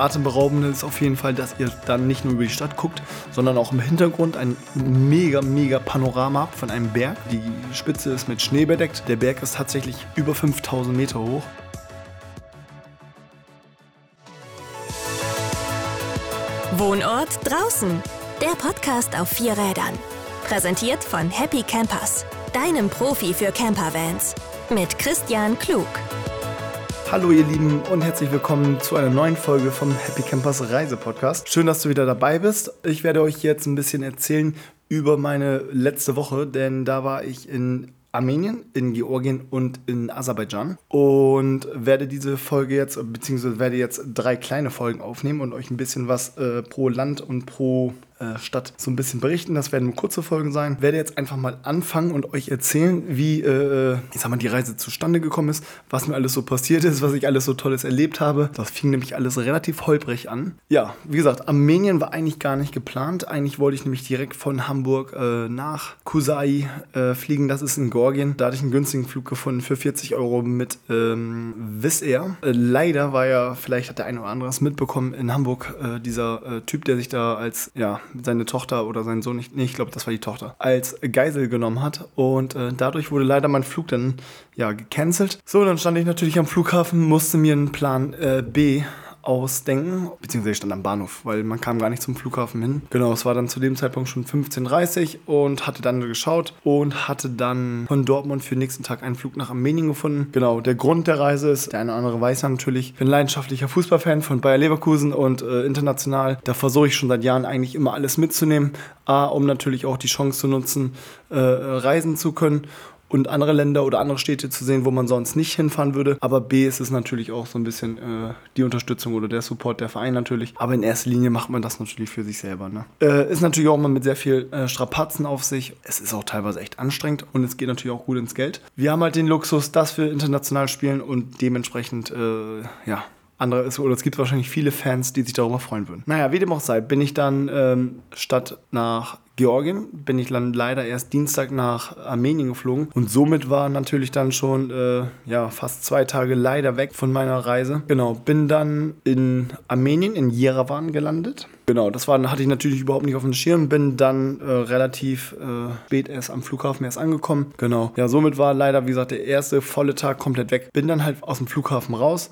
Atemberaubende ist auf jeden Fall, dass ihr dann nicht nur über die Stadt guckt, sondern auch im Hintergrund ein mega, mega Panorama habt von einem Berg. Die Spitze ist mit Schnee bedeckt. Der Berg ist tatsächlich über 5000 Meter hoch. Wohnort draußen. Der Podcast auf vier Rädern. Präsentiert von Happy Campers, deinem Profi für Campervans. Mit Christian Klug. Hallo ihr Lieben und herzlich willkommen zu einer neuen Folge vom Happy Campers Reise Podcast. Schön, dass du wieder dabei bist. Ich werde euch jetzt ein bisschen erzählen über meine letzte Woche, denn da war ich in Armenien, in Georgien und in Aserbaidschan und werde diese Folge jetzt, beziehungsweise werde jetzt drei kleine Folgen aufnehmen und euch ein bisschen was äh, pro Land und pro äh, Stadt so ein bisschen berichten. Das werden nur kurze Folgen sein. Werde jetzt einfach mal anfangen und euch erzählen, wie äh, ich sag mal, die Reise zustande gekommen ist, was mir alles so passiert ist, was ich alles so Tolles erlebt habe. Das fing nämlich alles relativ holprig an. Ja, wie gesagt, Armenien war eigentlich gar nicht geplant. Eigentlich wollte ich nämlich direkt von Hamburg äh, nach Kusai äh, fliegen. Das ist in Georgien. Da hatte ich einen günstigen Flug gefunden für 40 Euro mit ähm, Wizz Air. Äh, leider war ja, vielleicht hat der eine oder andere es mitbekommen, in Hamburg äh, dieser Typ, der sich da als ja, seine Tochter oder seinen Sohn nicht, nee, ich glaube, das war die Tochter, als Geisel genommen hat. Und äh, dadurch wurde leider mein Flug dann ja gecancelt. So, dann stand ich natürlich am Flughafen, musste mir einen Plan äh, B ausdenken, beziehungsweise ich stand am Bahnhof, weil man kam gar nicht zum Flughafen hin. Genau, es war dann zu dem Zeitpunkt schon 15.30 Uhr und hatte dann geschaut und hatte dann von Dortmund für den nächsten Tag einen Flug nach Armenien gefunden. Genau, der Grund der Reise ist, der eine oder andere weiß ja natürlich, ich bin leidenschaftlicher Fußballfan von Bayer Leverkusen und äh, international. Da versuche ich schon seit Jahren eigentlich immer alles mitzunehmen. A, um natürlich auch die Chance zu nutzen, äh, reisen zu können und andere Länder oder andere Städte zu sehen, wo man sonst nicht hinfahren würde. Aber B ist es natürlich auch so ein bisschen äh, die Unterstützung oder der Support der Verein natürlich. Aber in erster Linie macht man das natürlich für sich selber. Ne? Äh, ist natürlich auch mal mit sehr viel äh, Strapazen auf sich. Es ist auch teilweise echt anstrengend und es geht natürlich auch gut ins Geld. Wir haben halt den Luxus, dass wir international spielen und dementsprechend, äh, ja, andere ist, oder es gibt wahrscheinlich viele Fans, die sich darüber freuen würden. Naja, wie dem auch sei, bin ich dann ähm, statt nach Georgien bin ich dann leider erst Dienstag nach Armenien geflogen und somit war natürlich dann schon äh, ja, fast zwei Tage leider weg von meiner Reise. Genau, bin dann in Armenien, in Yerevan gelandet. Genau, das war, hatte ich natürlich überhaupt nicht auf dem Schirm, bin dann äh, relativ äh, spät erst am Flughafen erst angekommen. Genau, ja, somit war leider, wie gesagt, der erste volle Tag komplett weg. Bin dann halt aus dem Flughafen raus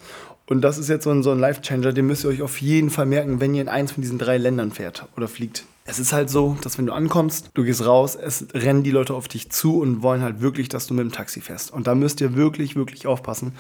und das ist jetzt so ein, so ein Life-Changer, den müsst ihr euch auf jeden Fall merken, wenn ihr in eins von diesen drei Ländern fährt oder fliegt es ist halt so, dass wenn du ankommst, du gehst raus, es rennen die Leute auf dich zu und wollen halt wirklich, dass du mit dem Taxi fährst. Und da müsst ihr wirklich, wirklich aufpassen,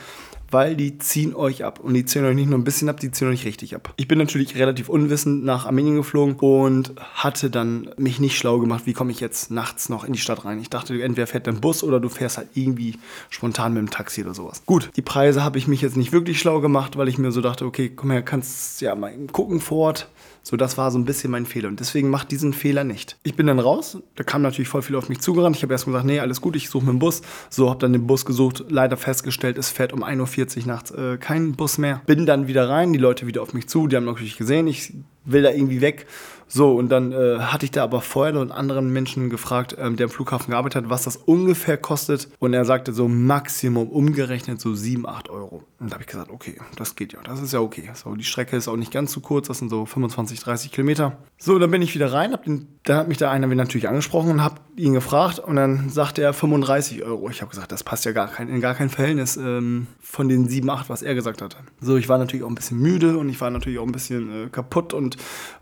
weil die ziehen euch ab. Und die ziehen euch nicht nur ein bisschen ab, die ziehen euch richtig ab. Ich bin natürlich relativ unwissend nach Armenien geflogen und hatte dann mich nicht schlau gemacht, wie komme ich jetzt nachts noch in die Stadt rein. Ich dachte, entweder fährt dein Bus oder du fährst halt irgendwie spontan mit dem Taxi oder sowas. Gut, die Preise habe ich mich jetzt nicht wirklich schlau gemacht, weil ich mir so dachte, okay, komm her, kannst ja mal gucken vor Ort so, das war so ein bisschen mein Fehler. Und deswegen macht diesen Fehler nicht. Ich bin dann raus. Da kam natürlich voll viel auf mich zugerannt. Ich habe erst gesagt, nee, alles gut, ich suche mir einen Bus. So, habe dann den Bus gesucht. Leider festgestellt, es fährt um 1.40 Uhr nachts äh, kein Bus mehr. Bin dann wieder rein, die Leute wieder auf mich zu. Die haben natürlich gesehen, ich will da irgendwie weg. So, und dann äh, hatte ich da aber vorher noch einen anderen Menschen gefragt, ähm, der am Flughafen gearbeitet hat, was das ungefähr kostet. Und er sagte so Maximum umgerechnet so 7, 8 Euro. Und da habe ich gesagt, okay, das geht ja, das ist ja okay. So, die Strecke ist auch nicht ganz zu kurz, das sind so 25, 30 Kilometer. So, dann bin ich wieder rein, hab den, dann hat mich da einer natürlich angesprochen und habe ihn gefragt und dann sagte er 35 Euro. Ich habe gesagt, das passt ja gar kein, in gar kein Verhältnis ähm, von den 7, 8, was er gesagt hat. So, ich war natürlich auch ein bisschen müde und ich war natürlich auch ein bisschen äh, kaputt und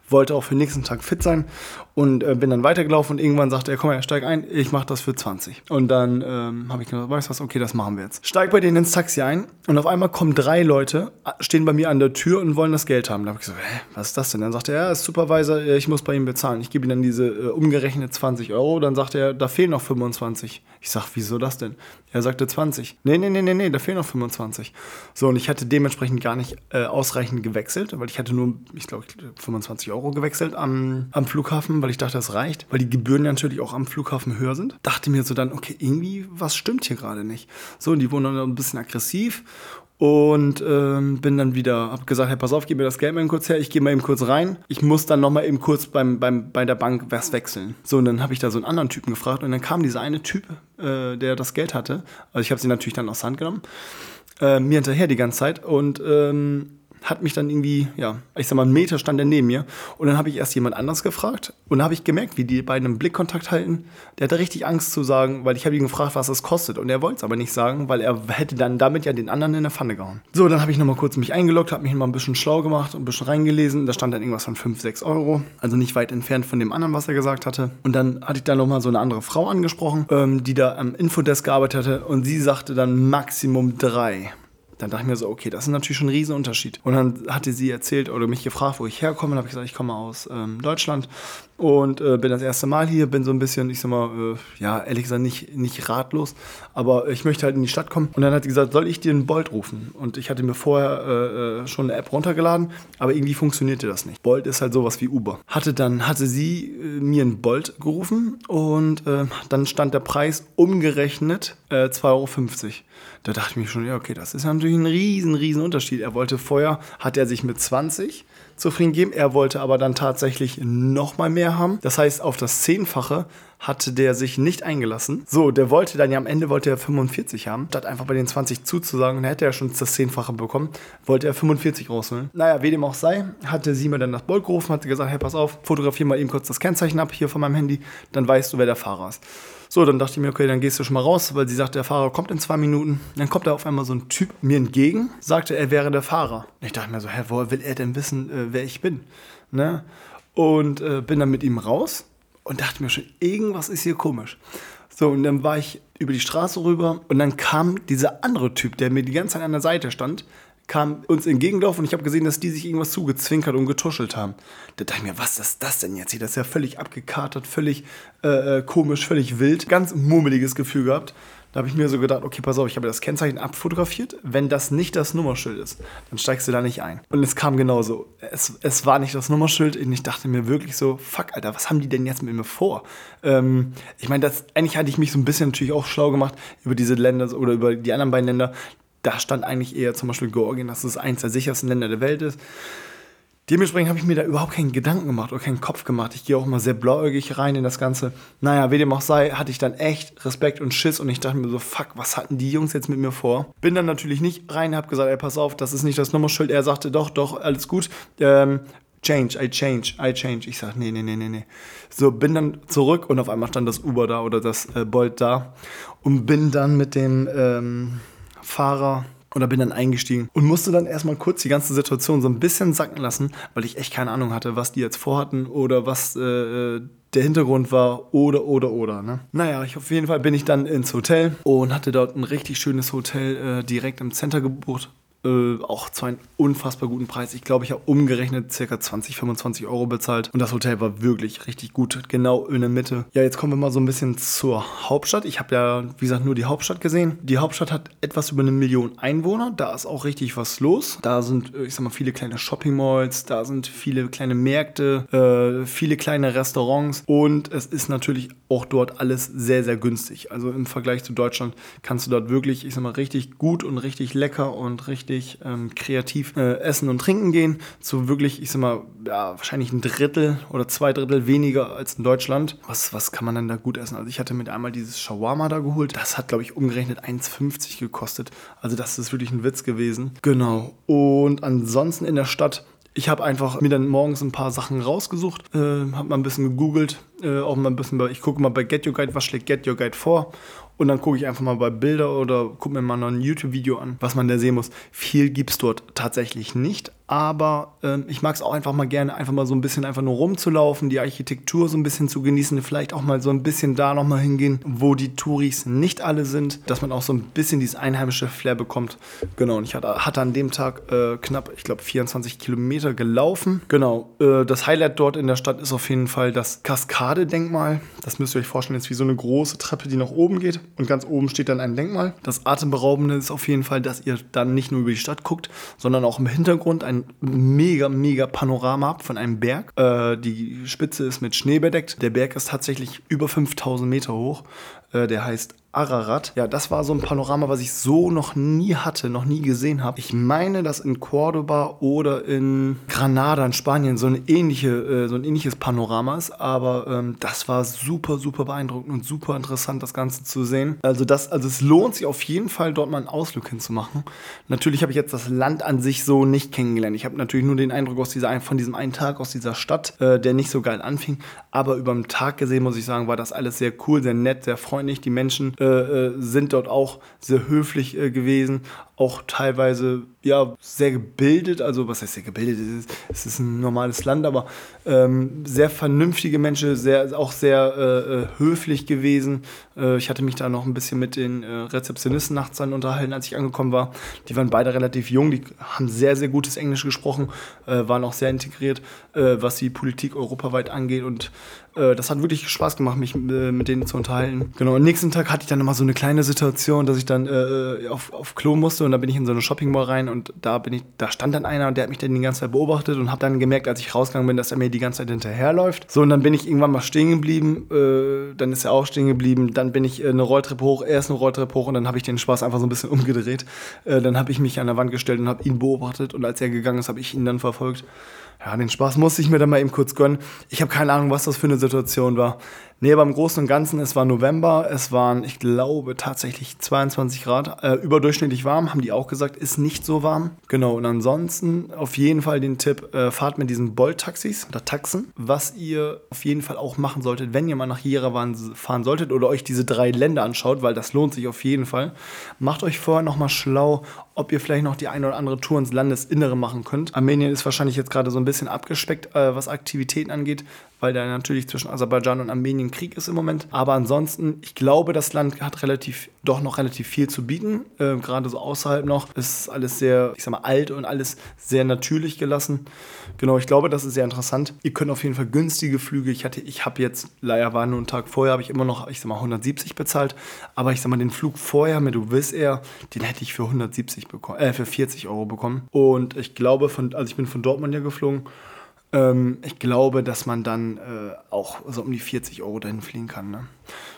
wollte auch für den nächsten Tag fit sein und äh, bin dann weitergelaufen und irgendwann sagte er, komm her, steig ein, ich mach das für 20. Und dann ähm, habe ich gesagt, weißt du was, okay, das machen wir jetzt. Steig bei denen ins Taxi ein und auf einmal kommen drei Leute, stehen bei mir an der Tür und wollen das Geld haben. Da habe ich gesagt, hä, was ist das denn? Dann sagte er, ja, ist Supervisor, äh, ich muss bei ihm bezahlen. Ich gebe ihm dann diese äh, umgerechnet 20 Euro. Dann sagte er, da fehlen noch 25. Ich sag, wieso das denn? Er sagte 20. Nee, nee, nee, nee, nee, da fehlen noch 25. So, und ich hatte dementsprechend gar nicht äh, ausreichend gewechselt, weil ich hatte nur, ich glaube, 25 Euro gewechselt am, am Flughafen, weil ich dachte, das reicht, weil die Gebühren natürlich auch am Flughafen höher sind. Dachte mir so dann, okay, irgendwie, was stimmt hier gerade nicht? So, und die wurden dann ein bisschen aggressiv und ähm, bin dann wieder, hab gesagt, hey, pass auf, gib mir das Geld mal eben kurz her, ich gehe mal eben kurz rein. Ich muss dann nochmal eben kurz beim, beim, bei der Bank was wechseln. So, und dann habe ich da so einen anderen Typen gefragt und dann kam dieser eine Typ, äh, der das Geld hatte. Also ich habe sie natürlich dann aus Hand genommen, äh, mir hinterher die ganze Zeit und ähm, hat mich dann irgendwie, ja, ich sag mal, einen Meter stand er neben mir. Und dann habe ich erst jemand anderes gefragt. Und dann habe ich gemerkt, wie die beiden einen Blickkontakt halten. Der hatte richtig Angst zu sagen, weil ich habe ihn gefragt, was das kostet. Und er wollte es aber nicht sagen, weil er hätte dann damit ja den anderen in der Pfanne gehauen. So, dann habe ich nochmal kurz mich eingeloggt, habe mich nochmal ein bisschen schlau gemacht und ein bisschen reingelesen. Da stand dann irgendwas von 5, 6 Euro. Also nicht weit entfernt von dem anderen, was er gesagt hatte. Und dann hatte ich da nochmal so eine andere Frau angesprochen, ähm, die da am Infodesk gearbeitet hatte. Und sie sagte dann Maximum 3 dann dachte ich mir so, okay, das ist natürlich schon ein Riesenunterschied. Und dann hatte sie erzählt oder mich gefragt, wo ich herkomme. Dann habe ich gesagt, ich komme aus ähm, Deutschland und äh, bin das erste Mal hier, bin so ein bisschen, ich sag mal, äh, ja, ehrlich gesagt, nicht, nicht ratlos, aber ich möchte halt in die Stadt kommen. Und dann hat sie gesagt, soll ich dir einen Bolt rufen? Und ich hatte mir vorher äh, äh schon eine App runtergeladen, aber irgendwie funktionierte das nicht. Bolt ist halt sowas wie Uber. Hatte dann, hatte sie äh, mir einen Bolt gerufen und äh, dann stand der Preis umgerechnet 2,50 Euro. Da dachte ich mir schon, ja, okay, das ist natürlich ein riesen, riesen Unterschied. Er wollte vorher, hat er sich mit 20 zufrieden gegeben. Er wollte aber dann tatsächlich noch mal mehr haben. Das heißt, auf das Zehnfache hatte der sich nicht eingelassen. So, der wollte dann ja am Ende wollte er 45 haben. Statt einfach bei den 20 zuzusagen, dann hätte er schon das Zehnfache bekommen, wollte er 45 rausholen. Naja, wie dem auch sei, hatte sie mir dann nach Bolt gerufen, hatte gesagt, hey, pass auf, fotografier mal eben kurz das Kennzeichen ab hier von meinem Handy, dann weißt du, wer der Fahrer ist. So, dann dachte ich mir, okay, dann gehst du schon mal raus, weil sie sagt, der Fahrer kommt in zwei Minuten. Dann kommt da auf einmal so ein Typ mir entgegen, sagte, er wäre der Fahrer. Ich dachte mir so, hä, woher will er denn wissen, äh, wer ich bin? Ne? Und äh, bin dann mit ihm raus und dachte mir schon, irgendwas ist hier komisch. So, und dann war ich über die Straße rüber und dann kam dieser andere Typ, der mir die ganze Zeit an der Seite stand, kam uns entgegengelaufen und ich habe gesehen, dass die sich irgendwas zugezwinkert und getuschelt haben. Da dachte ich mir, was ist das denn jetzt hier? Das ist ja völlig abgekatert, völlig äh, äh komisch, völlig wild. Ganz mummeliges Gefühl gehabt. Da habe ich mir so gedacht, okay, pass auf, ich habe das Kennzeichen abfotografiert. Wenn das nicht das Nummerschild ist, dann steigst du da nicht ein. Und es kam genauso. Es, es war nicht das Nummerschild und ich dachte mir wirklich so, fuck, Alter, was haben die denn jetzt mit mir vor? Ähm, ich meine, eigentlich hatte ich mich so ein bisschen natürlich auch schlau gemacht über diese Länder oder über die anderen beiden Länder da stand eigentlich eher zum Beispiel Georgien, dass es eines der sichersten Länder der Welt ist. Dementsprechend habe ich mir da überhaupt keinen Gedanken gemacht oder keinen Kopf gemacht. Ich gehe auch immer sehr blauäugig rein in das Ganze. Naja, wie dem auch sei, hatte ich dann echt Respekt und Schiss und ich dachte mir so, fuck, was hatten die Jungs jetzt mit mir vor? Bin dann natürlich nicht rein, habe gesagt, ey, pass auf, das ist nicht das Nummerschild. Er sagte, doch, doch, alles gut. Ähm, change, I change, I change. Ich sage, nee, nee, nee, nee, nee. So, bin dann zurück und auf einmal stand das Uber da oder das äh, Bolt da und bin dann mit dem... Ähm, Fahrer oder bin dann eingestiegen und musste dann erstmal kurz die ganze Situation so ein bisschen sacken lassen, weil ich echt keine Ahnung hatte, was die jetzt vorhatten oder was äh, der Hintergrund war oder oder oder. Ne? Naja, ich, auf jeden Fall bin ich dann ins Hotel und hatte dort ein richtig schönes Hotel äh, direkt im Center gebucht äh, auch zu einem unfassbar guten Preis. Ich glaube, ich habe umgerechnet ca. 20, 25 Euro bezahlt. Und das Hotel war wirklich richtig gut, genau in der Mitte. Ja, jetzt kommen wir mal so ein bisschen zur Hauptstadt. Ich habe ja, wie gesagt, nur die Hauptstadt gesehen. Die Hauptstadt hat etwas über eine Million Einwohner. Da ist auch richtig was los. Da sind, äh, ich sag mal, viele kleine Shopping-Malls, da sind viele kleine Märkte, äh, viele kleine Restaurants. Und es ist natürlich auch dort alles sehr, sehr günstig. Also im Vergleich zu Deutschland kannst du dort wirklich, ich sag mal, richtig gut und richtig lecker und richtig richtig ähm, kreativ äh, essen und trinken gehen. Zu wirklich, ich sag mal, ja, wahrscheinlich ein Drittel oder zwei Drittel weniger als in Deutschland. Was, was kann man denn da gut essen? Also ich hatte mir einmal dieses Shawarma da geholt. Das hat, glaube ich, umgerechnet 1,50 gekostet. Also das ist wirklich ein Witz gewesen. Genau. Und ansonsten in der Stadt ich habe einfach mir dann morgens ein paar Sachen rausgesucht, äh, habe mal ein bisschen gegoogelt, äh, auch mal ein bisschen bei, ich gucke mal bei Get Your Guide, was schlägt Get Your Guide vor und dann gucke ich einfach mal bei Bilder oder gucke mir mal noch ein YouTube-Video an, was man da sehen muss. Viel gibt es dort tatsächlich nicht, aber ähm, ich mag es auch einfach mal gerne, einfach mal so ein bisschen einfach nur rumzulaufen, die Architektur so ein bisschen zu genießen, vielleicht auch mal so ein bisschen da nochmal hingehen, wo die Touris nicht alle sind, dass man auch so ein bisschen dieses einheimische Flair bekommt. Genau, und ich hatte, hatte an dem Tag äh, knapp, ich glaube, 24 Kilometer gelaufen. Genau, äh, das Highlight dort in der Stadt ist auf jeden Fall das Kaskade-Denkmal. Das müsst ihr euch vorstellen, ist wie so eine große Treppe, die nach oben geht und ganz oben steht dann ein Denkmal. Das Atemberaubende ist auf jeden Fall, dass ihr dann nicht nur über die Stadt guckt, sondern auch im Hintergrund ein mega, mega Panorama habt von einem Berg. Äh, die Spitze ist mit Schnee bedeckt. Der Berg ist tatsächlich über 5000 Meter hoch. Äh, der heißt Ararat. Ja, das war so ein Panorama, was ich so noch nie hatte, noch nie gesehen habe. Ich meine, dass in Cordoba oder in Granada in Spanien so, eine ähnliche, äh, so ein ähnliches Panorama ist, aber ähm, das war super, super beeindruckend und super interessant, das Ganze zu sehen. Also, das, also es lohnt sich auf jeden Fall, dort mal einen Ausflug hinzumachen. Natürlich habe ich jetzt das Land an sich so nicht kennengelernt. Ich habe natürlich nur den Eindruck aus dieser, von diesem einen Tag aus dieser Stadt, äh, der nicht so geil anfing, aber über den Tag gesehen, muss ich sagen, war das alles sehr cool, sehr nett, sehr freundlich. Die Menschen äh, äh, sind dort auch sehr höflich äh, gewesen, auch teilweise ja sehr gebildet, also was heißt sehr gebildet? Es ist, ein normales Land, aber ähm, sehr vernünftige Menschen, sehr, auch sehr äh, äh, höflich gewesen. Äh, ich hatte mich da noch ein bisschen mit den äh, Rezeptionisten nachts dann unterhalten, als ich angekommen war. Die waren beide relativ jung, die haben sehr, sehr gutes Englisch gesprochen, äh, waren auch sehr integriert, äh, was die Politik europaweit angeht und das hat wirklich Spaß gemacht, mich mit denen zu unterhalten. Genau, am nächsten Tag hatte ich dann nochmal so eine kleine Situation, dass ich dann auf, auf Klo musste und da bin ich in so eine Shopping Mall rein und da bin ich, da stand dann einer und der hat mich dann die ganze Zeit beobachtet und habe dann gemerkt, als ich rausgegangen bin, dass er mir die ganze Zeit hinterherläuft. So und dann bin ich irgendwann mal stehen geblieben, äh, dann ist er auch stehen geblieben, dann bin ich äh, eine Rolltreppe hoch, er ist eine Rolltreppe hoch und dann habe ich den Spaß einfach so ein bisschen umgedreht. Äh, dann habe ich mich an der Wand gestellt und habe ihn beobachtet und als er gegangen ist, habe ich ihn dann verfolgt. Ja, den Spaß musste ich mir dann mal eben kurz gönnen. Ich habe keine Ahnung, was das für eine Situation war. Nee, beim Großen und Ganzen, es war November, es waren, ich glaube, tatsächlich 22 Grad. Äh, überdurchschnittlich warm, haben die auch gesagt, ist nicht so warm. Genau, und ansonsten auf jeden Fall den Tipp, äh, fahrt mit diesen Bolt-Taxis oder Taxen. Was ihr auf jeden Fall auch machen solltet, wenn ihr mal nach Jerewan fahren solltet oder euch diese drei Länder anschaut, weil das lohnt sich auf jeden Fall. Macht euch vorher nochmal schlau, ob ihr vielleicht noch die eine oder andere Tour ins Landesinnere machen könnt. Armenien ist wahrscheinlich jetzt gerade so ein bisschen abgespeckt, äh, was Aktivitäten angeht weil da natürlich zwischen Aserbaidschan und Armenien Krieg ist im Moment. Aber ansonsten, ich glaube, das Land hat relativ, doch noch relativ viel zu bieten. Äh, Gerade so außerhalb noch. Es ist alles sehr, ich sag mal, alt und alles sehr natürlich gelassen. Genau, ich glaube, das ist sehr interessant. Ihr könnt auf jeden Fall günstige Flüge. Ich hatte, ich habe jetzt, leider war nur einen Tag vorher, habe ich immer noch, ich sag mal, 170 bezahlt. Aber ich sag mal, den Flug vorher mit Wizz Air, den hätte ich für 170 bekommen, äh, für 40 Euro bekommen. Und ich glaube, von, also ich bin von Dortmund ja geflogen. Ähm, ich glaube, dass man dann äh, auch so um die 40 Euro dahin fliegen kann. Ne?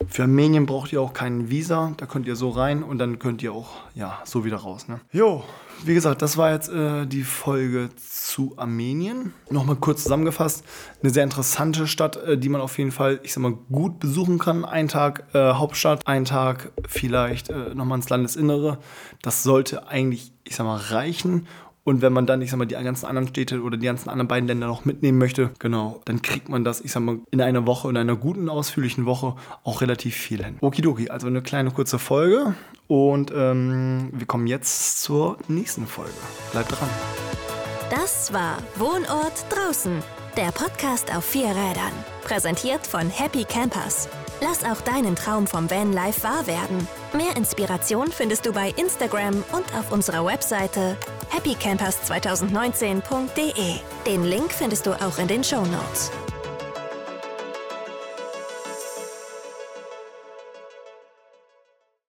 Für Armenien braucht ihr auch kein Visa, da könnt ihr so rein und dann könnt ihr auch ja so wieder raus. Ne? Jo, wie gesagt, das war jetzt äh, die Folge zu Armenien. Nochmal kurz zusammengefasst, eine sehr interessante Stadt, äh, die man auf jeden Fall, ich sag mal, gut besuchen kann. Ein Tag äh, Hauptstadt, ein Tag vielleicht äh, nochmal ins Landesinnere. Das sollte eigentlich, ich sag mal, reichen und wenn man dann, ich sag mal, die ganzen anderen Städte oder die ganzen anderen beiden Länder noch mitnehmen möchte, genau, dann kriegt man das, ich sag mal, in einer Woche, in einer guten, ausführlichen Woche auch relativ viel hin. Okidoki, also eine kleine kurze Folge. Und ähm, wir kommen jetzt zur nächsten Folge. Bleibt dran. Das war Wohnort draußen, der Podcast auf vier Rädern. Präsentiert von Happy Campers. Lass auch deinen Traum vom Vanlife wahr werden. Mehr Inspiration findest du bei Instagram und auf unserer Webseite happycampers2019.de. Den Link findest du auch in den Show Notes.